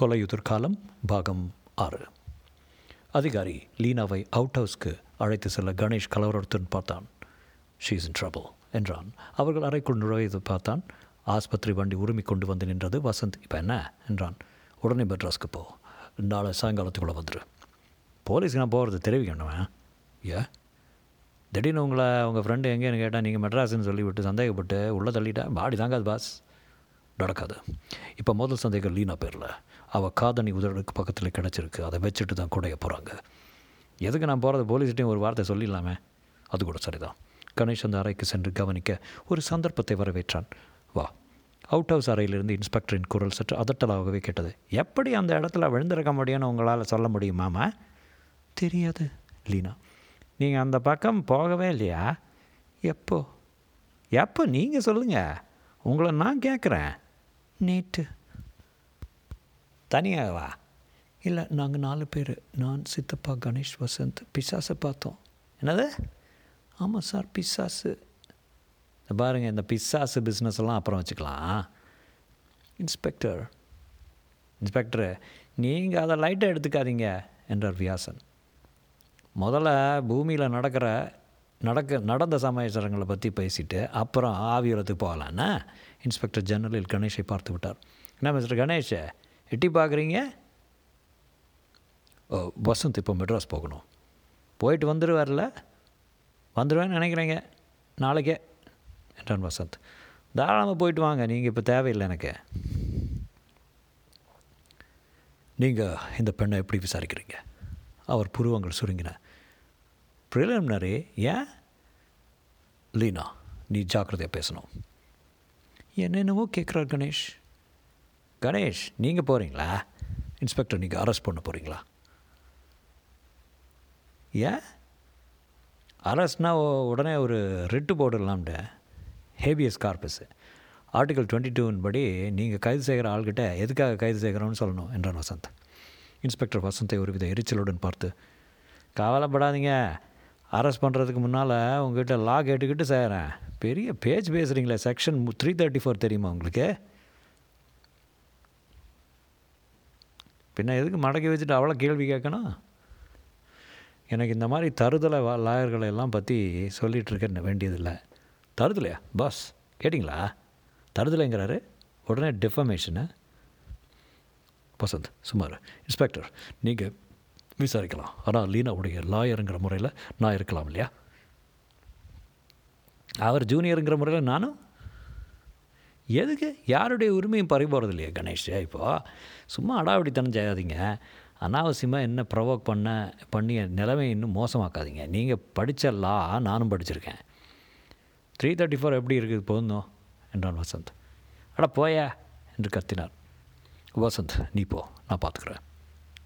கொலையுதிர் காலம் பாகம் ஆறு. அதிகாரி லீனாவை அவுட் ஹவுஸ்க்கு அழைத்து செல்ல கணேஷ் கலவரத்துடன் பார்த்தான். ஷீஸ் இன் ட்ரபிள் என்றான். அவர்கள் அறைக்குள் நுழைவது பார்த்தான். ஆஸ்பத்திரி வண்டி உரிமை கொண்டு வந்து நின்றது. வசந்த் இப்போ என்ன? என்றான். உடனே மெட்ராஸ்க்கு போ. நாளை சாயங்காலத்துக்குள்ளே வந்துடு போலீஸ்க்கு நான் போகிறது தெரிவிக்கணுமே ஏ? திடீர்னு உங்களை உங்கள் ஃப்ரெண்டு எங்கேன்னு கேட்டால் நீங்கள் மெட்ராஸ்ன்னு சொல்லிவிட்டு சந்தேகப்பட்டு உள்ளே தள்ளிட்டேன் பாடி தாங்காது பாஸ். நடக்காது. இப்போ முதல் சந்தேகம் லீனா பேரில். அவள் காதணி உதடுக்கு பக்கத்தில் கிடச்சிருக்கு. அதை வச்சுட்டு தான் குடைய போகிறாங்க எதுக்கு நான் போகிறது போலீஸ்கிட்டையும் ஒரு வார்த்தை சொல்லிடலாமே. அது கூட சரிதான். கணேஷ் அந்த அறைக்கு சென்று கவனிக்க ஒரு சந்தர்ப்பத்தை வரவேற்றான். வா. அவுட் ஹவுஸ் அறையிலிருந்து இன்ஸ்பெக்டரின் குரல் சற்று அதட்டலாகவே கேட்டது. எப்படி அந்த இடத்துல விழுந்திருக்க முடியும்னு உங்களால் சொல்ல முடியுமாமா? தெரியாது லீனா. நீங்கள் அந்த பக்கம் போகவே இல்லையா? எப்போ? எப்போ? நீங்கள் சொல்லுங்கள் உங்களை நான் கேட்குறேன் நேற்று தனியாகவா இல்லை நாங்கள் நாலு பேர். நான் சித்தப்பா கணேஷ் வசந்த். பிசாசை பார்த்தோம். என்னது? ஆமாம் சார் பிசாசு. பாருங்கள் இந்த பிசாசு பிஸ்னஸ் எல்லாம் அப்புறம் வச்சுக்கலாம். இன்ஸ்பெக்டர். இன்ஸ்பெக்டரு நீங்கள் அதை லைட்டை எடுத்துக்காதீங்க என்றார் வியாசன். முதல்ல பூமியில் நடக்கிற நடக்க நடந்த சமாச்சாரங்களை பற்றி பேசிட்டு அப்புறம் ஆவியுரத்துக்கு போகலான்னா இன்ஸ்பெக்டர் ஜெனரலில் கணேஷை பார்த்து விட்டார். என்ன மிஸ்டர் கணேஷ்? எட்டி பார்க்குறீங்க? ஓ வசந்த் இப்போ மெட்ராஸ் போகணும். போயிட்டு வந்துடுவார்ல வந்துடுவேன்னு நினைக்கிறேங்க. நாளைக்கே. என்றான் வசந்த். தாராளமாக போயிட்டு வாங்க. நீங்கள் இப்போ தேவையில்லை எனக்கு. நீங்கள் இந்த பெண்ணை எப்படி விசாரிக்கிறீங்க? அவர் புருவங்கள் சுருங்கின. ப்ரிலிமினரி ஏன்? லீனா நீ ஜாக்கிரதையாக பேசணும். என்னென்னவோ கேட்குறார் கணேஷ். கணேஷ் நீங்கள் போகிறீங்களா இன்ஸ்பெக்டர் நீங்கள் அரெஸ்ட் பண்ண போகிறீங்களா ஏன்? அரெஸ்ட்னா உடனே ஒரு ரிட்டு போடலாம்ட ஹேபியஸ் கார்பஸு ஆர்டிகல் டுவெண்ட்டி டூன் படி நீங்கள் கைது செய்கிற ஆள்கிட்ட எதுக்காக கைது செய்கிறோன்னு சொல்லணும் என்றான் வசந்த். இன்ஸ்பெக்டர் வசந்தை ஒருவித எரிச்சலுடன் பார்த்து கவலைப்படாதீங்க. அரெஸ்ட் பண்ணுறதுக்கு முன்னால் உங்ககிட்ட லா கேட்டுக்கிட்டு செய்கிறேன் பெரிய பேஜ் பேசுகிறீங்களே செக்ஷன் த்ரீ தேர்ட்டி ஃபோர் தெரியுமா உங்களுக்கு? பின்ன எதுக்கு மடக்கி வச்சுட்டு அவ்வளோ கேள்வி கேட்கணும்? எனக்கு இந்த மாதிரி தருதலை லாயர்களை எல்லாம் பற்றி சொல்லிகிட்ருக்க வேண்டியதில்லை. தருதலையா? பாஸ் கேட்டிங்களா? தருதலைங்கிறாரு. உடனே டிஃபமேஷனு வசந்த் சுமார் இன்ஸ்பெக்டர் நீங்கள் விசாரிக்கலாம். ஆனால் லீனாவுடைய லாயருங்கிற முறையில் நான் இருக்கலாம் இல்லையா? அவர் ஜூனியருங்கிற முறையில் நானும் எதுக்கு? யாருடைய உரிமையும் பறி போகிறது இல்லையா கணேஷ் இப்போது சும்மா அடாவடித்தனம் செய்யாதீங்க. அனாவசியமாக என்ன ப்ரொவோக் பண்ண பண்ணி நிலைமை இன்னும் மோசமாக்காதீங்க. நீங்கள் படித்தல்லா நானும் படிச்சிருக்கேன். த்ரீ தேர்ட்டி ஃபோர் எப்படி இருக்குது போதும்? என்றான் வசந்த். அட போயா என்று கத்தினார். வசந்த் நீ போ நான் பார்த்துக்குறேன்.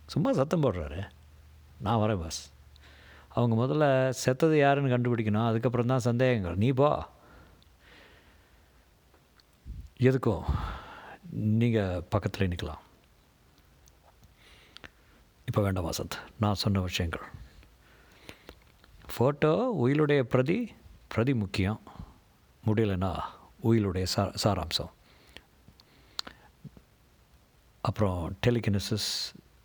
சும்மா சத்தம் போடுறாரு. நான் வரேன் பாஸ் அவங்க முதல்ல செத்தது யாருன்னு கண்டுபிடிக்கணும். அதுக்கப்புறம் தான் சந்தேகங்கள். நீ போ. எதுக்கும் நீங்கள் பக்கத்தில் நிற்கலாம். இப்போ வேண்டாம் வசந்த். நான் சொன்ன விஷயங்கள். ஃபோட்டோ உயிலுடைய பிரதி பிரதி முக்கியம். முடியலைன்னா உயிலுடைய சா சாராம்சம். அப்புறம் டெலிகினசிஸ்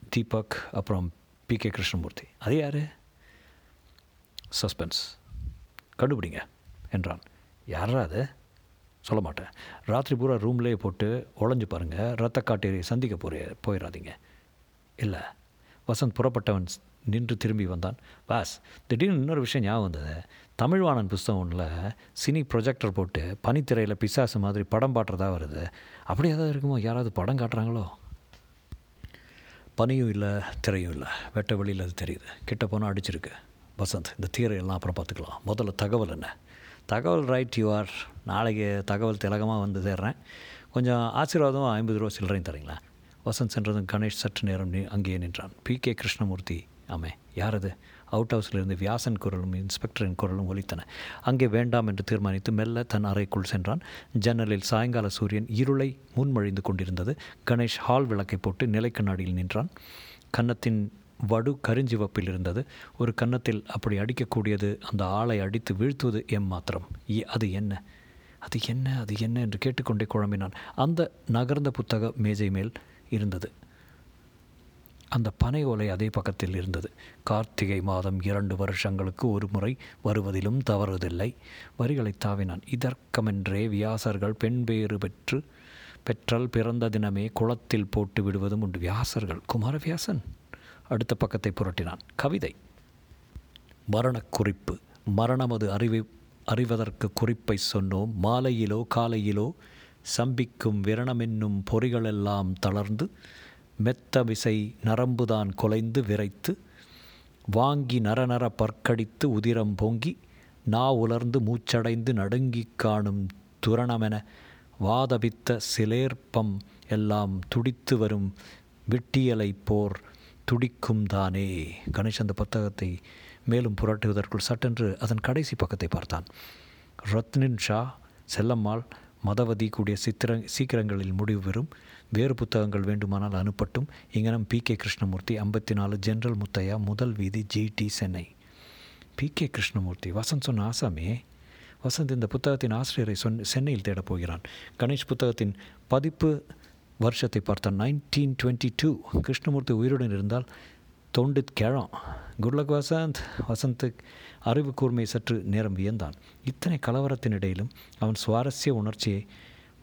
தீபக் அப்புறம் பி கே கிருஷ்ணமூர்த்தி அது யார்? சஸ்பென்ஸ் கண்டுபிடிங்க என்றான். யாரா அது? சொல்ல மாட்டேன் ராத்திரி பூரா ரூம்லேயே போட்டு உழைஞ்சு பாருங்கள் ரத்த காட்டேரி சந்திக்க போகிற போயிடாதீங்க இல்லை. வசந்த் புறப்பட்டவன் நின்று திரும்பி வந்தான். பாஸ் திடீர்னு இன்னொரு விஷயம் ஞாபகம் வந்தது. தமிழ்வாணன் புஸ்தகம் ஒன்றில் சினி ப்ரொஜெக்டர் போட்டு பனித்திரையில் பிசாசு மாதிரி படம் பாட்டுறதா வருது. அப்படி ஏதாவது இருக்குமோ? யாராவது படம் காட்டுறாங்களோ? பனியும் இல்லை திரையும் இல்லை. வெட்ட வெளியில் அது தெரியுது. கிட்ட போனால் அடிச்சிருக்கு. வசந்த் இந்த தீரையெல்லாம் அப்புறம் பார்த்துக்கலாம் முதல்ல தகவல் என்ன? தகவல் ரைட் யூ ஆர் நாளைக்கு தகவல் திலகமாக வந்து சேர்றேன். கொஞ்சம் ஆசீர்வாதம் ஐம்பது ரூபா சில்லறையும் தரீங்களா? வசந்த் சென்றதும் கணேஷ் சற்று நேரம் அங்கேயே நின்றான். பி கே கிருஷ்ணமூர்த்தி ஆமே யார் அது அவுட் ஹவுஸிலிருந்து வியாசன் குரலும் இன்ஸ்பெக்டரின் குரலும் ஒலித்தன. அங்கே வேண்டாம் என்று தீர்மானித்து மெல்ல தன் அறைக்குள் சென்றான். ஜன்னலில் சாயங்கால சூரியன் இருளை முன்மொழிந்து கொண்டிருந்தது. கணேஷ் ஹால் விளக்கை போட்டு நிலைக்கண்ணாடியில் நின்றான். கன்னத்தின் வடு கருஞ்சிவப்பில் இருந்தது. ஒரு கன்னத்தில் அப்படி அடிக்கக்கூடியது அந்த ஆளை அடித்து வீழ்த்துவது எம் மாத்திரம் அது என்ன? அது என்ன? அது என்ன? என்று கேட்டுக்கொண்டே குழம்பினான். அந்த நகர்ந்த புத்தக மேஜை மேல் இருந்தது. அந்த பனை ஓலை அதே பக்கத்தில் இருந்தது. கார்த்திகை மாதம் இரண்டு வருஷங்களுக்கு ஒரு முறை வருவதிலும் தவறுவதில்லை வரிகளை தாவினான். இதற்கமென்றே வியாசர்கள் பெண் பேறு பெற்று பெற்றால் பிறந்த தினமே குளத்தில் போட்டு விடுவதும் உண்டு. வியாசர்கள்? குமாரவியாசன்? அடுத்த பக்கத்தை புரட்டினான். கவிதை. மரணக் குறிப்பு மரணமது அறிவி அறிவதற்கு குறிப்பை சொன்னோம். மாலையிலோ காலையிலோ சம்பிக்கும் விரணமென்னும் பொறிகளெல்லாம் தளர்ந்து மெத்த விசை நரம்புதான் கொலைந்து விரைத்து வாங்கி நரநர பற்கடித்து உதிரம் பொங்கி நா உலர்ந்து மூச்சடைந்து நடுங்கிக் காணும் துரணமென வாதபித்த சிலேர்ப்பம் எல்லாம் துடித்து வரும் விட்டியலை போர் துடிக்கும் தானே கணேஷ் அந்த புத்தகத்தை மேலும் புரட்டுவதற்குள் சட்டென்று அதன் கடைசி பக்கத்தை பார்த்தான். ரத்னின் ஷா செல்லம்மாள் மதவதி கூடிய சித்திர சீக்கிரங்களில் முடிவு பெறும். வேறு புத்தகங்கள் வேண்டுமானால் அனுப்பட்டும். இங்கனம் பி. கே. கிருஷ்ணமூர்த்தி ஐம்பத்தி நாலு ஜென்ரல் முத்தையா முதல் வீதி GT Chennai. P. K. Krishnamurthy Vasanth சொன்ன ஆசாமே வசந்த் இந்த புத்தகத்தின் ஆசிரியரை சொன் சென்னையில் தேடப் போகிறான். கணேஷ் புத்தகத்தின் பதிப்பு வருஷத்தை பார்த்தான் நைன்டீன் டுவெண்ட்டி டூ கிருஷ்ணமூர்த்தி உயிருடன் இருந்தால் தொண்டித் கேழம் குட்லக் வசந்த். வசந்த் அறிவு கூர்மை சற்று நேரம் வியந்தான். இத்தனை கலவரத்தின் இடையிலும் அவன் சுவாரஸ்ய உணர்ச்சியை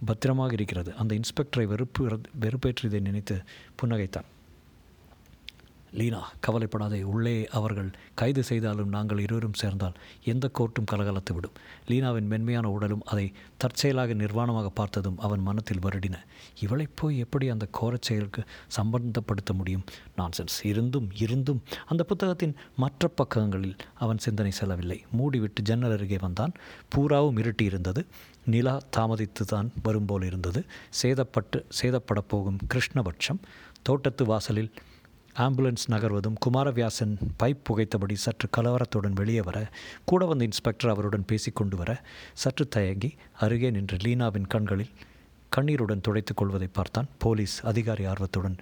பத்திரமாக இருக்கிறது. அந்த இன்ஸ்பெக்டரை வெறுப்பு வெறுப்பேற்றியதை நினைத்து புன்னகைத்தான். லீனா கவலைப்படாதே உள்ளே அவர்கள் கைது செய்தாலும் நாங்கள் இருவரும் சேர்ந்தால் எந்த கோர்ட்டும் கலகலத்து விடும். லீனாவின் மென்மையான உடலும் அதை தற்செயலாக நிர்வாணமாக பார்த்ததும் அவன் மனத்தில் வருடின. இவளை போய் எப்படி அந்த கோரச் செயலுக்கு சம்பந்தப்படுத்த முடியும்? நான்சென்ஸ். இருந்தும் இருந்தும். அந்த புத்தகத்தின் மற்ற பக்கங்களில் அவன் சிந்தனை செல்லவில்லை. மூடிவிட்டு ஜன்னல் அருகே வந்தான். பூராவும் இருட்டி இருந்தது நிலா தாமதித்து தான் வரும்போல் இருந்தது சேதப்பட்டு சேதப்பட போகும் கிருஷ்ணபட்சம். தோட்டத்து வாசலில் ஆம்புலன்ஸ் நகர்வதும் குமாரவியாசன் பைப் புகைத்தபடி சற்று கலவரத்துடன் வெளியே வர கூட வந்த இன்ஸ்பெக்டர் அவருடன் பேசிக்கொண்டு வர சற்று தயங்கி அருகே நின்று லீனாவின் கண்களில் கண்ணீருடன் துடைத்துக் கொள்வதை பார்த்தான் போலீஸ் அதிகாரி ஆர்வத்துடன்.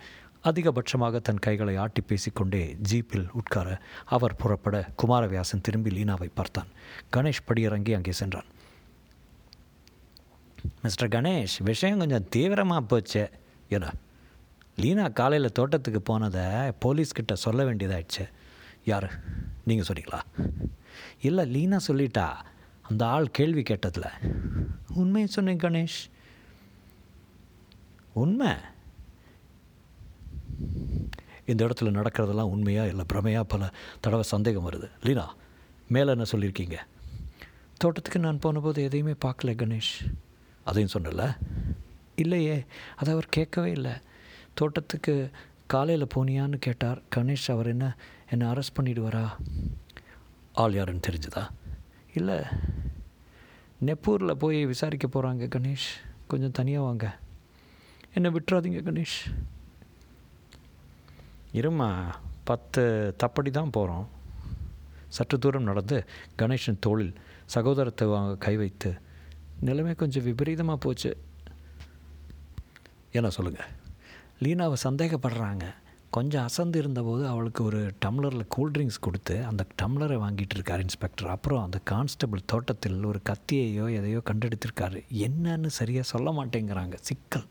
அதிகபட்சமாக தன் கைகளை ஆட்டி பேசிக்கொண்டே ஜீப்பில் உட்கார அவர் புறப்பட குமாரவியாசன் திரும்பி லீனாவை பார்த்தான். கணேஷ் படியிறங்கி அங்கே சென்றான். மிஸ்டர் கணேஷ் விஷயம் கொஞ்சம் தீவிரமாக போச்சு என லீனா காலையில் தோட்டத்துக்கு போனதை போலீஸ்கிட்ட சொல்ல வேண்டியதாகிடுச்சு யார்? நீங்கள் சொன்னீங்களா? இல்லை லீனா சொல்லிட்டா? அந்த ஆள் கேள்வி கேட்டதில். உண்மையை சொன்னேன் கணேஷ். உண்மை? இந்த இடத்துல நடக்கிறதெல்லாம் உண்மையாக இல்லை பிரமையாக பல தடவை சந்தேகம் வருது. லீனா மேலே என்ன சொல்லியிருக்கீங்க? தோட்டத்துக்கு நான் போனபோது எதையுமே பார்க்கல கணேஷ். அதையும் சொன்னல? இல்லையே அதை அவர் கேட்கவே இல்லை. தோட்டத்துக்கு காலையில் போனியான்னு கேட்டார். கணேஷ் அவர் என்ன என்னை அரெஸ்ட் பண்ணிடுவாரா? ஆள் யாருன்னு தெரிஞ்சுதா? இல்லை நெப்பூரில் போய் விசாரிக்க போகிறாங்க கணேஷ். கொஞ்சம் தனியாக வாங்க. என்னை விட்டுறாதீங்க கணேஷ். இருமா பத்து தப்படி தான் போகிறோம் சற்று தூரம் நடந்து கணேஷன் தோளில் சகோதரத்தை வாங்க கை வைத்து நிலைமை கொஞ்சம் விபரீதமாக போச்சு. என்ன சொல்லுங்கள் லீனாவை சந்தேகப்படுறாங்க. கொஞ்சம் அசந்து இருந்தபோது அவளுக்கு ஒரு டம்ளரில் கூல்ட்ரிங்க்ஸ் கொடுத்து அந்த டம்ளரை வாங்கிட்டு இருக்கார் இன்ஸ்பெக்டர். அப்புறம் அந்த கான்ஸ்டபிள் தோட்டத்தில் ஒரு கத்தியையோ எதையோ கண்டெடுத்திருக்காரு. என்னன்னு சரியாக சொல்ல மாட்டேங்கிறாங்க. சிக்கல்.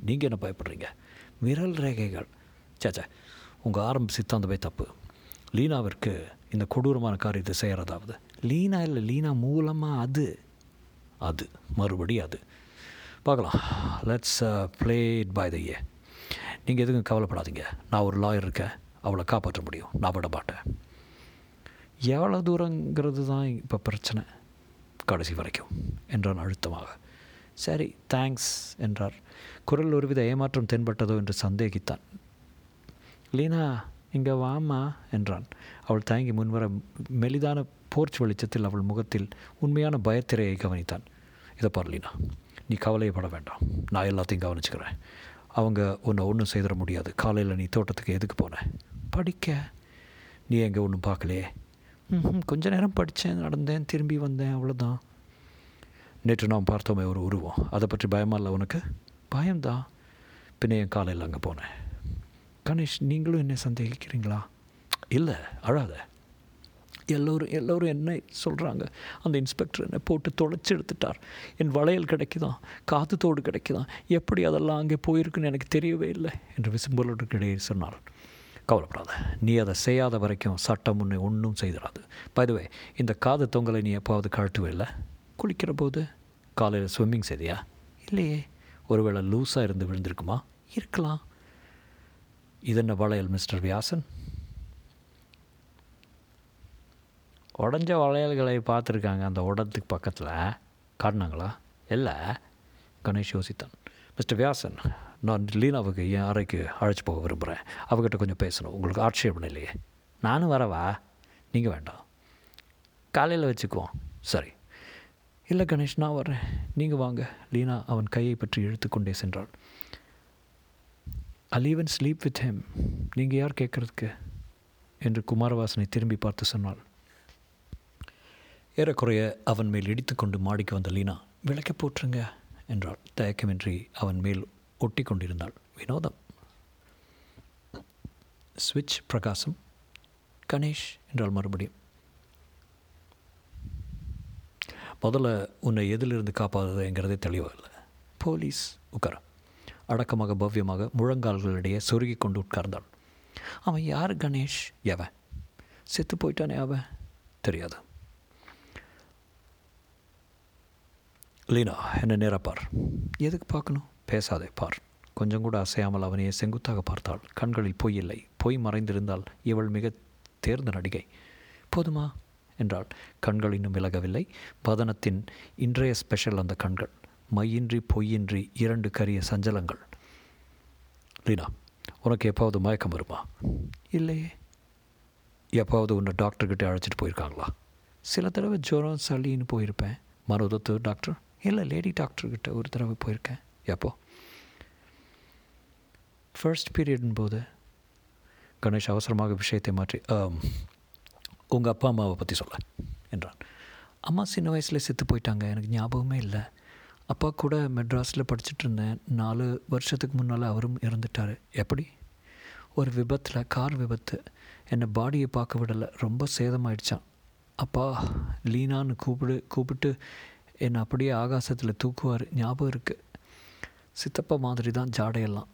நீங்கள் என்ன பயப்படுறீங்க? விரல் ரேகைகள். சேச்சா உங்கள் ஆரம்ப சித்தாந்தமே தப்பு. லீனாவிற்கு இந்த கொடூரமான காரியத்தை செய்கிறதாவது லீனா இல்லை லீனா மூலமாக அது. அது. மறுபடி அது. பார்க்கலாம். Let's play it by the ear நீங்கள் எதுக்கும் கவலைப்படாதீங்க. நான் ஒரு லாயர் இருக்கேன். அவளை காப்பாற்ற முடியும். நான் விட மாட்டேன். எவ்வளோ தூரங்கிறது தான் இப்போ பிரச்சனை. கடைசி வரைக்கும். என்றான் அழுத்தமாக. சரி தேங்க்ஸ் என்றார். குரல் ஒருவித ஏமாற்றம் தென்பட்டதோ என்று சந்தேகித்தான். லீனா இங்கே வாமா என்றான். அவள் தயங்கி முன்வர மெலிதான போர்ச் வெளிச்சத்தில் அவள் முகத்தில் உண்மையான பயத்திரையை கவனித்தான். இதை பாரு லீனா நீ கவலையப்பட வேண்டாம். நான் எல்லாத்தையும் கவனிச்சுக்கிறேன். அவங்க உன்னை ஒன்றும் செய்திட முடியாது. காலையில் நீ தோட்டத்துக்கு எதுக்கு போன? படிக்க. நீ எங்கே ஒன்றும் பார்க்கலையே? ம் கொஞ்ச நேரம் படித்தேன் நடந்தேன் திரும்பி வந்தேன் அவ்வளோதான் நேற்று நாம் பார்த்தோமே ஒரு உருவம். அதை பற்றி பயமாக இல்லை உனக்கு? பயம்தான் பின்ன என் காலையில் அங்கே போனேன். கணேஷ் நீங்களும் என்ன சந்தேகிக்கிறீங்களா? இல்லை அழாத. எல்லோரும் எல்லோரும் என்ன சொல்கிறாங்க அந்த இன்ஸ்பெக்டர் என்னை போட்டு தொலைச்சி எடுத்துட்டார். என் வளையல் கிடைக்குதான் காது தோடு கிடைக்குதான். எப்படி அதெல்லாம் அங்கே போயிருக்குன்னு எனக்கு தெரியவே இல்லை என்று விசும்பலோடுக்கிடையே சொன்னார். கவலைப்படாத நீ அதை செய்யாத வரைக்கும் சட்டம் ஒன்று ஒன்றும் செய்திடாது பதுவே இந்த காது தொங்கலை நீ எப்போவது கழட்டுவே இல்லை? குளிக்கிற போது காலையில் ஸ்விம்மிங் செய்தியா? இல்லையே. ஒருவேளை லூஸாக இருந்து விழுந்திருக்குமா? இருக்கலாம். இது என்ன வளையல் மிஸ்டர் வியாசன்? உடஞ்ச வளையல்களை பார்த்துருக்காங்க அந்த உடத்துக்கு பக்கத்தில். காட்டினாங்களா இல்லை. கணேஷ் யோசித்தான். மிஸ்டர் வியாசன் நான் லீனாவுக்கு என் அறைக்கு அழைச்சி போக விரும்புகிறேன் அவகிட்ட கொஞ்சம் பேசணும். உங்களுக்கு ஆட்சேபணம் இல்லையே. நானும் வரவா? நீங்கள் வேண்டாம். காலையில் வச்சுக்குவோம். சரி. இல்லை கணேஷ் நான் வர்றேன். நீங்கள் வாங்க. லீனா அவன் கையை பற்றி இழுத்துக்கொண்டே சென்றாள். ஈவன் ஸ்லீப் வித் ஹெம் நீங்கள் யார் கேட்குறதுக்கு? என்று குமாரவாசனை திரும்பி பார்த்து சொன்னாள். ஏறக்குறைய அவன் மேல் இடித்துக்கொண்டு மாடிக்கு வந்த லீனா விளக்க போற்றுங்க என்றாள். தயக்கமின்றி அவன் மேல் ஒட்டி கொண்டிருந்தாள் வினோதம். ஸ்விட்ச் பிரகாசம் கணேஷ் என்றால் மறுபடியும். முதல்ல உன்னை எதிலிருந்து காப்பாதுங்கிறதே தெளிவாக இல்லை போலீஸ் உட்கார அடக்கமாக பவ்யமாக முழங்கால்களிடையே சொருகி கொண்டு உட்கார்ந்தாள். அவன் யார் கணேஷ்? எவன். செத்து போயிட்டானே அவன். தெரியாது. லீனா என்ன நேராக பார். எதுக்கு பார்க்கணும்? பேசாதே பார். கொஞ்சம் கூட அசையாமல் அவனையே செங்குத்தாக பார்த்தாள். கண்களில் பொய் இல்லை. பொய் மறைந்திருந்தால் இவள் மிக தேர்ந்த நடிகை. போதுமா? என்றாள். கண்கள் இன்னும் விலகவில்லை. வதனத்தின் இன்றைய ஸ்பெஷல் அந்த கண்கள். மையின்றி பொய்யின்றி இரண்டு கரிய சஞ்சலங்கள். லீனா உனக்கு எப்பாவது மயக்கம் வருமா? இல்லையே. எப்பாவது உன்னை டாக்டர்கிட்ட அழைச்சிட்டு போயிருக்காங்களா? சில தடவை ஜுரம் சளின்னு போயிருப்பேன். மருதத்து டாக்டர் இல்லை லேடி டாக்டர்கிட்ட ஒரு தடவை போயிருக்கேன். எப்போ ஃபர்ஸ்ட் பீரியடின் போது கணேஷ் அவசரமாக விஷயத்தை மாற்றி உங்கள் அப்பா அம்மாவை பற்றி சொல்ல என்றான். அம்மா சின்ன வயசில் செத்து போயிட்டாங்க எனக்கு ஞாபகமே இல்லை. அப்பா கூட மெட்ராஸில் படிச்சுட்டு இருந்தேன். நாலு வருஷத்துக்கு முன்னால் அவரும் இறந்துட்டார். எப்படி? ஒரு விபத்தில் கார் விபத்து. என்னை பாடியை பார்க்க விடலை. ரொம்ப சேதமாயிடுச்சான் அப்பா லீனான்னு கூப்பிடு கூப்பிட்டு என்னை அப்படியே ஆகாசத்தில் தூக்குவார். ஞாபகம் இருக்குது சித்தப்பா மாதிரி தான் ஜாடையெல்லாம்.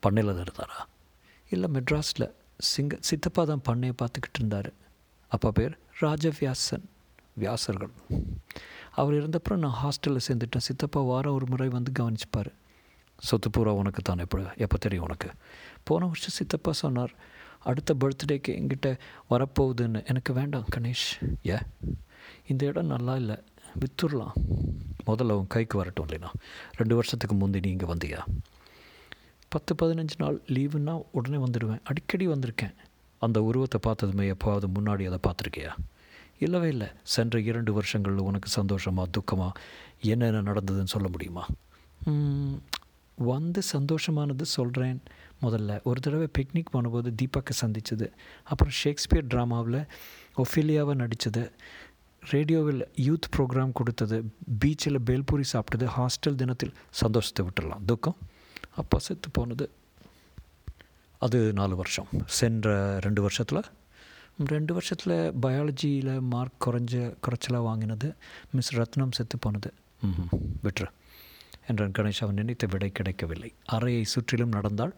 பண்ணையில் தான் இருந்தாரா? இல்லை மெட்ராஸில். சிங்க சித்தப்பா தான் பண்ணையை பார்த்துக்கிட்டு இருந்தார். அப்பா பேர் ராஜவியாசன். வியாசர்கள். அவர் இருந்தப்புறம் நான் ஹாஸ்டலில் சேர்ந்துட்டேன். சித்தப்பா வாரம் ஒரு முறை வந்து கவனிச்சுப்பார். சொத்து பூரா உனக்கு தான் எப்போ எப்போ தெரியும் உனக்கு? போன வருஷம் சித்தப்பா சொன்னார் அடுத்த பர்த்டேக்கு எங்கிட்ட வரப்போகுதுன்னு. எனக்கு வேண்டாம் கணேஷ். ஏ இந்த இடம் நல்லா இல்லை. வித்துடலாம். முதல்ல உன் கைக்கு வரட்டும் இல்லைனா. ரெண்டு வருஷத்துக்கு முந்தி நீ இங்கே வந்தியா? பத்து பதினஞ்சு நாள் லீவுன்னா உடனே வந்துடுவேன். அடிக்கடி வந்திருக்கேன். அந்த உருவத்தை பார்த்ததுமே எப்போவது முன்னாடி அதை பார்த்துருக்கியா? இல்லவே இல்லை. சென்ற இரண்டு வருஷங்களில் உனக்கு சந்தோஷமாக துக்கமாக என்னென்ன நடந்ததுன்னு சொல்ல முடியுமா? வந்து சந்தோஷமானது சொல்கிறேன் முதல்ல ஒரு தடவை பிக்னிக் போனபோது தீபாக்கை சந்தித்தது அப்புறம் ஷேக்ஸ்பியர் ட்ராமாவில் ஒஃபிலியாவை நடித்தது ரேடியோவில் யூத் ப்ரோக்ராம் கொடுத்தது பீச்சில் பேல்பூரி சாப்பிட்டது ஹாஸ்டல் தினத்தில் சந்தோஷத்தை விட்டுடலாம். துக்கம் அப்பா செத்து போனது. அது நாலு வருஷம். சென்ற ரெண்டு வருஷத்தில் ரெண்டு வருஷத்தில் பயாலஜியில் மார்க் குறைஞ்ச குறைச்சலாக வாங்கினது. மிஸ் ரத்னம் செத்து போனது. ம் விட்டுரு. என்றான் கணேஷ் அவன் நினைத்த விடை கிடைக்கவில்லை. அறையை சுற்றிலும் நடந்தாள்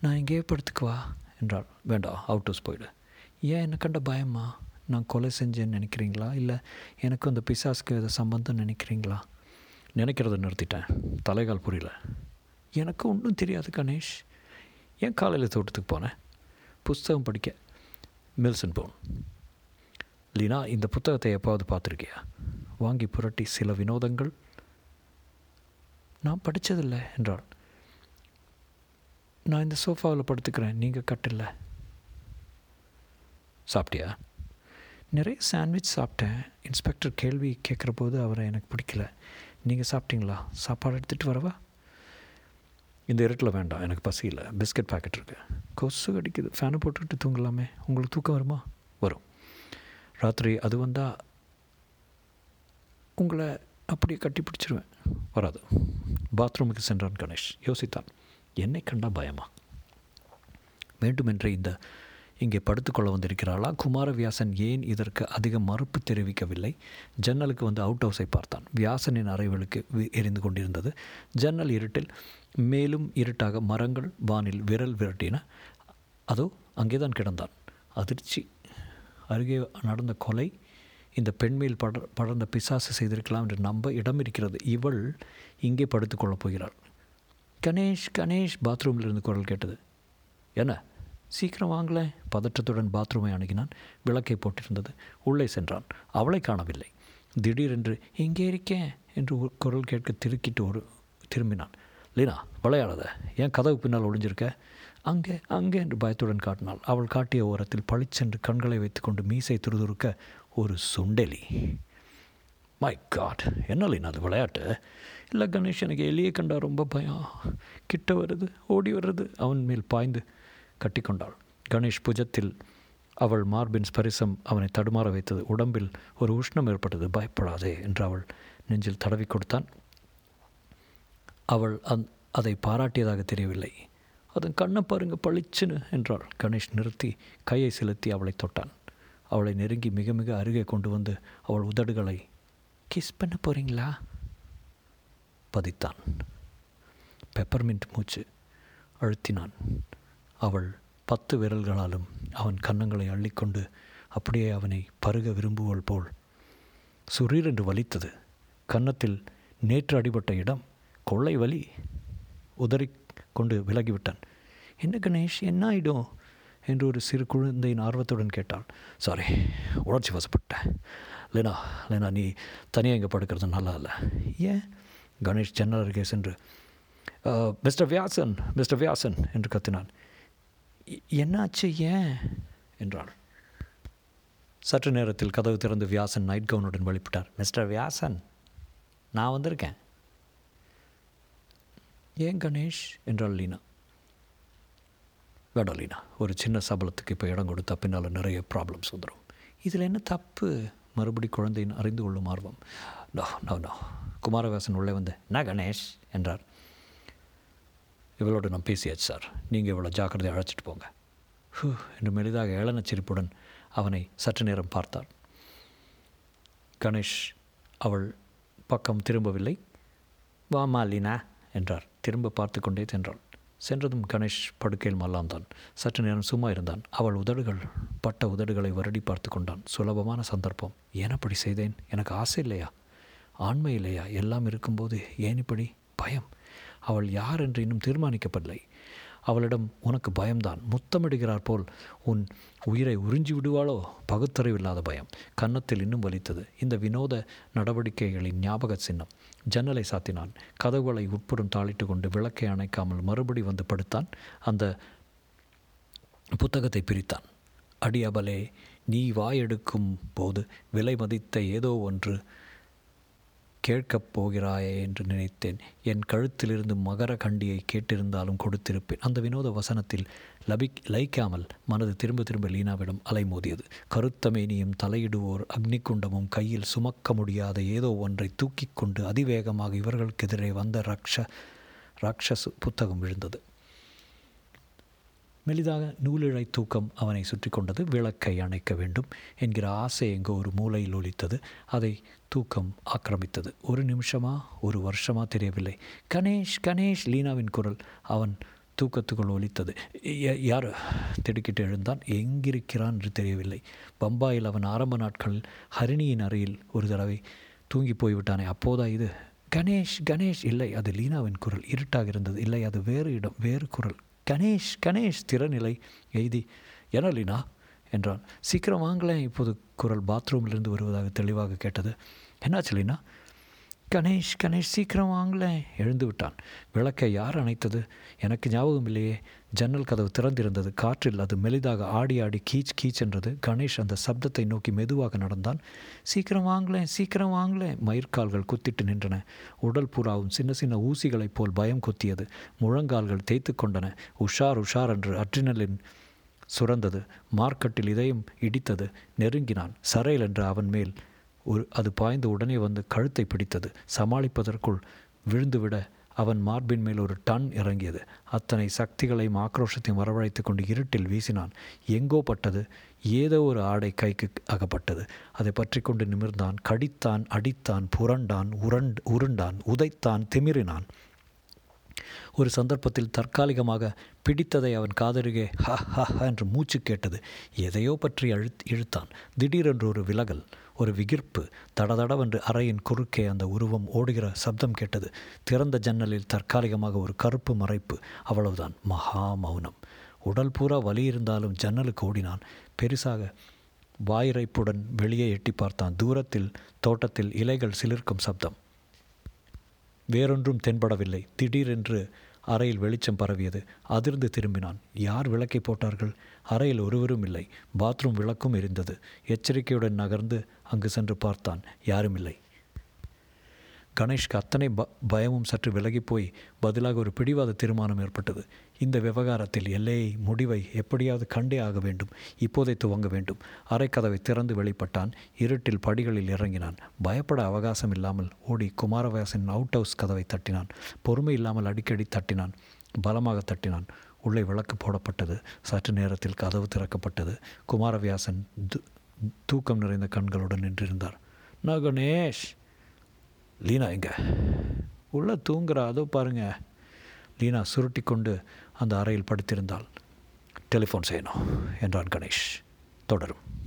நான் எங்கேயே படுத்துக்குவா என்றாள். வேண்டாம் அவுட் ஹவுஸ் போயிடு. ஏன் என்ன கண்ட பயமா? நான் கொலை செஞ்சேன்னு நினைக்கிறீங்களா? இல்லை எனக்கு அந்த பிசாஸ்க்கு எதை சம்பந்தம் நினைக்கிறீங்களா? நினைக்கிறத நிறுத்திட்டேன். தலைகால் புரியல. எனக்கு ஒன்றும் தெரியாது கணேஷ். ஏன் காலையில் தோட்டத்துக்கு போனேன்? புஸ்தகம் படிக்க. Milson phone. லீனா இந்த புத்தகத்தை எப்பாவது பார்த்துருக்கியா? வாங்கி புரட்டி சில வினோதங்கள். நான் படித்ததில்லை என்றாள். நான் இந்த சோஃபாவில் படுத்துக்கிறேன் நீங்கள் கட்டில்ல. சாப்பிட்டியா? நிறைய சாண்ட்விச் சாப்பிட்டேன். இன்ஸ்பெக்டர் கேள்வி கேட்குற போது அவரை எனக்கு பிடிக்கல. நீங்கள் சாப்பிட்டீங்களா? சாப்பாடு எடுத்துகிட்டு வரவா? இந்த இருட்டில் வேண்டாம் எனக்கு பசி இல்லை. பிஸ்கட் பேக்கெட் இருக்குது கொசு அடிக்குது. ஃபேனை போட்டுக்கிட்டு தூங்கலாமே. உங்களுக்கு தூக்கம் வருமா? வரும். ராத்திரி அது வந்தால் உங்களை அப்படியே கட்டி பிடிச்சிருவேன். வராது. பாத்ரூமுக்கு சென்றான் கணேஷ். யோசித்தான். என்னை கண்டா பயமா? வேண்டுமென்றே இந்த இங்கே படுத்துக்கொள்ள வந்திருக்கிறாளா? குமாரவியாசன் ஏன் இதற்கு அதிக மறுப்பு தெரிவிக்கவில்லை? ஜன்னலுக்கு வந்து அவுட் ஹவுஸை பார்த்தான். வியாசனின் அறைகளுக்கு எரிந்து கொண்டிருந்தது. ஜன்னல் இருட்டில் மேலும் இருட்டாக மரங்கள் வானில் விரல் விரட்டின. அதோ அங்கேதான் கிடந்தான். அதிர்ச்சி. அருகே நடந்த கொலை. இந்த பெண்மேல் பட படர்ந்த பிசாசு செய்திருக்கலாம் என்று நம்ப இடம் இருக்கிறது. இவள் இங்கே படுத்துக்கொள்ளப் போகிறாள். கணேஷ் கணேஷ்! பாத்ரூமில் இருந்து குரல் கேட்டது. என்ன? சீக்கிரம் வாங்களேன் பதற்றத்துடன் பாத்ரூமை அணுகினான். விளக்கை போட்டிருந்தது. உள்ளே சென்றான். அவளை காணவில்லை. திடீரென்று இங்கே இருக்கேன் என்று குரல் கேட்க திருக்கிட்டு ஒரு திரும்பினான். லீனா விளையாடாத. ஏன் கதவு பின்னால் ஒளிஞ்சிருக்க? அங்கே அங்கே என்று பயத்துடன் காட்டினாள். அவள் காட்டிய ஓரத்தில் பளிச்சென்று கண்களை வைத்துக்கொண்டு மீசை துருதுருக்க ஒரு சுண்டெலி. மை காட் என்ன லீனா அது விளையாட்டு? இல்லை கணேஷ் எனக்கு எலியை கண்டா ரொம்ப பயம். கிட்ட வருது ஓடி வர்றது அவன் மேல் பாய்ந்து கட்டிக்கொண்டாள். கணேஷ் புஜத்தில் அவள் மார்பின் ஸ்பரிசம் அவனை தடுமாற வைத்தது. உடம்பில் ஒரு உஷ்ணம் ஏற்பட்டது. பயப்படாதே என்று அவள் நெஞ்சில் தடவி கொடுத்தான். அவள் அந் அதை பாராட்டியதாக தெரியவில்லை. அதன் கண்ணை பாருங்க பளிச்சுன்னு என்றாள். கணேஷ் நிறுத்தி கையை செலுத்தி அவளை தொட்டான். அவளை நெருங்கி மிக மிக அருகே கொண்டு வந்து அவள் உதடுகளை கிஸ் பண்ண போகிறீங்களா பதித்தான். பெப்பர்மின்ட் மூச்சு அழுத்தினான். அவள் பத்து விரல்களாலும் அவன் கன்னங்களை அள்ளிக்கொண்டு அப்படியே அவனை பருக விரும்புவள் போல். சுரீர் என்று வலித்தது. கன்னத்தில் நேற்று அடிபட்ட இடம் கொள்ளை வலி. உதறி கொண்டு விலகிவிட்டான். என்ன கணேஷ் என்ன ஆயிடும்? என்று ஒரு சிறு குழந்தையின் ஆர்வத்துடன் கேட்டாள். சாரி உணர்ச்சி வசப்பட்டேன். லேனா லேனா நீ தனியாக இங்கே படுக்கிறது நல்லா இல்லை. ஏன்? கணேஷ் சென்னல் அருகே சென்று மிஸ்டர் வியாசன் மிஸ்டர் வியாசன் என்று கத்தினான். என்னாச்சு ஏன்? என்றாள். சற்று நேரத்தில் கதவு திறந்து வியாசன் நைட் கவுனுடன் வெளிப்பட்டார். மிஸ்டர் வியாசன் நான் வந்திருக்கேன். ஏன் கணேஷ்? என்றாள் லீனா. வேண்டாம் லீனா ஒரு சின்ன சபலத்துக்கு இப்போ இடம் கொடுத்தா பின்னால் நிறைய ப்ராப்ளம்ஸ் வந்துடும் இதில் என்ன தப்பு? மறுபடி குழந்தையின் அறிந்து கொள்ளும் ஆர்வம். நோ நோ நோ குமாரவாசன் உள்ளே வந்து நான் கணேஷ்? என்றார். இவளோடு நான் பேசியாச்சு சார். நீங்கள் இவ்வளோ ஜாக்கிரதையை அழைச்சிட்டு போங்க. ஹூ என்று மெலிதாக ஏளன சிரிப்புடன் அவனை சற்று நேரம் பார்த்தார் கணேஷ் அவள் பக்கம் திரும்பவில்லை. வாமா மாலினா என்றார். திரும்ப பார்த்து கொண்டே சென்றாள். சென்றதும் கணேஷ் படுக்கையில் மல்லாந்தான். சற்று நேரம் சும்மா இருந்தான். அவள் உதடுகள் பட்ட உதடுகளை வருடி பார்த்து கொண்டான். சுலபமான சந்தர்ப்பம். ஏன் அப்படி செய்தேன்? எனக்கு ஆசை இல்லையா? ஆண்மை இல்லையா? எல்லாம் இருக்கும்போது ஏன் இப்படி? பயம். அவள் யார் என்று இன்னும் தீர்மானிக்கப்படலை. அவளிடம் உனக்கு பயம்தான். முத்தமிடுகிறார் போல் உன் உயிரை உறிஞ்சி விடுவாளோ? பகுத்தறிவில்லாத பயம். கன்னத்தில் இன்னும் வலித்தது. இந்த வினோத நடவடிக்கைகளின் ஞாபக சின்னம். ஜன்னலை சாத்தினான். கதவுகளை உட்புறம் தாளிட்டு கொண்டு விளக்கை அணைக்காமல் மறுபடி வந்து படுத்தான். அந்த புத்தகத்தை பிரித்தான். அடியபலே நீ வாயெடுக்கும் போது விலை மதித்த ஏதோ ஒன்று கேட்கப் போகிறாயே என்று நினைத்தேன். என் கழுத்திலிருந்து மகர கண்டியை கேட்டிருந்தாலும் கொடுத்திருப்பேன். அந்த வினோத வசனத்தில் லபி லைக்காமல் மனது திரும்ப திரும்ப லீனாவிடம் அலைமோதியது கருத்தமேனியும் தலையிடுவோர் அக்னிகுண்டமும் கையில் சுமக்க முடியாத ஏதோ ஒன்றை தூக்கி கொண்டு அதிவேகமாக இவர்களுக்கு எதிரே வந்த ரக்ஷ ராட்சசு புத்தகம் விழுந்தது. மெலிதாக நூலிழை தூக்கம் அவனை சுற்றி கொண்டது. விளக்கை அணைக்க வேண்டும் என்கிற ஆசை எங்கோ ஒரு மூலையில் ஒலித்தது. அதை தூக்கம் ஆக்கிரமித்தது. ஒரு நிமிஷமா ஒரு வருஷமா தெரியவில்லை. கணேஷ் கணேஷ் லீனாவின் குரல் அவன் தூக்கத்துக்குள் ஒலித்தது. யார்? திடுக்கிட்டு எழுந்தான். எங்கிருக்கிறான் என்று தெரியவில்லை. பம்பாயில் அவன் ஆரம்ப நாட்களில் ஹரிணியின் அறையில் ஒரு தடவை தூங்கி போய்விட்டானே. அப்போதா இது? கணேஷ் கணேஷ் இல்லை அது லீனாவின் குரல். இருட்டாக இருந்தது. இல்லை அது வேறு இடம் வேறு குரல். கணேஷ் கணேஷ் திறநிலை எய்தி எனலினா என்றான். சீக்கிரம் வாங்கலேன் இப்போது குரல் பாத்ரூமிலிருந்து வருவதாக தெளிவாக கேட்டது. என்னாச்சு லீனா? கணேஷ் கணேஷ் சீக்கிரம் வாங்கலேன் எழுந்து விட்டான். விளக்கை யார் அணைத்தது? எனக்கு ஞாபகம் இல்லையே ஜன்னல் கதவு திறந்திருந்தது. காற்றில் அது மெலிதாக ஆடி ஆடி கீச் கீச் என்றது கணேஷ் அந்த சப்தத்தை நோக்கி மெதுவாக நடந்தான். சீக்கிரம் வாங்கலேன் சீக்கிரம் வாங்கலேன் மயிர்கால்கள் குத்திட்டு நின்றன. உடல் புறாவும் சின்ன சின்ன ஊசிகளைப் போல் பயம் கொத்தியது. முழங்கால்கள் தேய்த்து கொண்டன. உஷார் உஷார் என்று அட்ரினலின் சுரந்தது. மார்க்கெட்டில் இதயம் இடித்தது. நெருங்கினான். சரையல் என்று அவன் மேல் ஒரு அது பாய்ந்து உடனே வந்து கழுத்தை பிடித்தது. சமாளிப்பதற்குள் விழுந்துவிட அவன் மார்பின் மேல் ஒரு டன் இறங்கியது. அத்தனை சக்திகளையும் ஆக்ரோஷத்தையும் வரவழைத்து கொண்டு இருட்டில் வீசினான். எங்கோ பட்டது ஏதோ ஒரு ஆடை கைக்கு அகப்பட்டது. அதை பற்றி கொண்டு நிமிர்ந்தான். கடித்தான் அடித்தான் புரண்டான் உரண்ட் உருண்டான் உதைத்தான் திமிரினான். ஒரு சந்தர்ப்பத்தில் தற்காலிகமாக பிடித்ததை அவன் காதருகே ஹ ஹ ஹ என்று மூச்சு கேட்டது. எதையோ பற்றி அழுத் இழுத்தான். திடீரென்று ஒரு விலகல். ஒரு விகிர்ப்பு. தடதடவென்று அறையின் குறுக்கே அந்த உருவம் ஓடுகிற சப்தம் கேட்டது. திறந்த ஜன்னலில் தற்காலிகமாக ஒரு கருப்பு மறைப்பு. அவ்வளவுதான். மகா மௌனம். உடல் பூரா வலி இருந்தாலும் ஜன்னலுக்கு ஓடினான். பெருசாக வாயிறைப்புடன் வெளியே எட்டி பார்த்தான். தூரத்தில் தோட்டத்தில் இலைகள் சிலிர்க்கும் சப்தம். வேறொன்றும் தென்படவில்லை. திடீரென்று அறையில் வெளிச்சம் பரவியது. அதிர்ந்து திரும்பினான். யார் விளக்கை போட்டார்கள்? அறையில் ஒருவரும் இல்லை. பாத்ரூம் விளக்கும் எரிந்தது. எச்சரிக்கையுடன் நகர்ந்து அங்கு சென்று பார்த்தான். யாரும் இல்லை கணேஷ்க்கு அத்தனை ப பயமும் சற்று விலகி போய் பதிலாக ஒரு பிடிவாத தீர்மானம் ஏற்பட்டது. இந்த விவகாரத்தில் எல்லையை முடிவை எப்படியாவது கண்டே ஆக வேண்டும். இப்போதை துவங்க வேண்டும். அரைக்கதவை திறந்து வெளிப்பட்டான். இருட்டில் படிகளில் இறங்கினான். பயப்பட அவகாசம் இல்லாமல் ஓடி குமாரவாசன் அவுட் ஹவுஸ் கதவை தட்டினான். பொறுமை இல்லாமல் அடிக்கடி தட்டினான். பலமாக தட்டினான். உள்ளே விளக்கு போடப்பட்டது. சற்று நேரத்தில் கதவு திறக்கப்பட்டது. குமாரவியாசன் தூக்கம் நிறைந்த கண்களுடன் நின்றிருந்தார். நான் கணேஷ் லீனா எங்க? உள்ளே தூங்குறா அதோ பாருங்க. லீனா சுருட்டி கொண்டு அந்த அறையில் படுத்திருந்தால் டெலிஃபோன் செய்யணும் என்றான் கணேஷ். தொடரும்.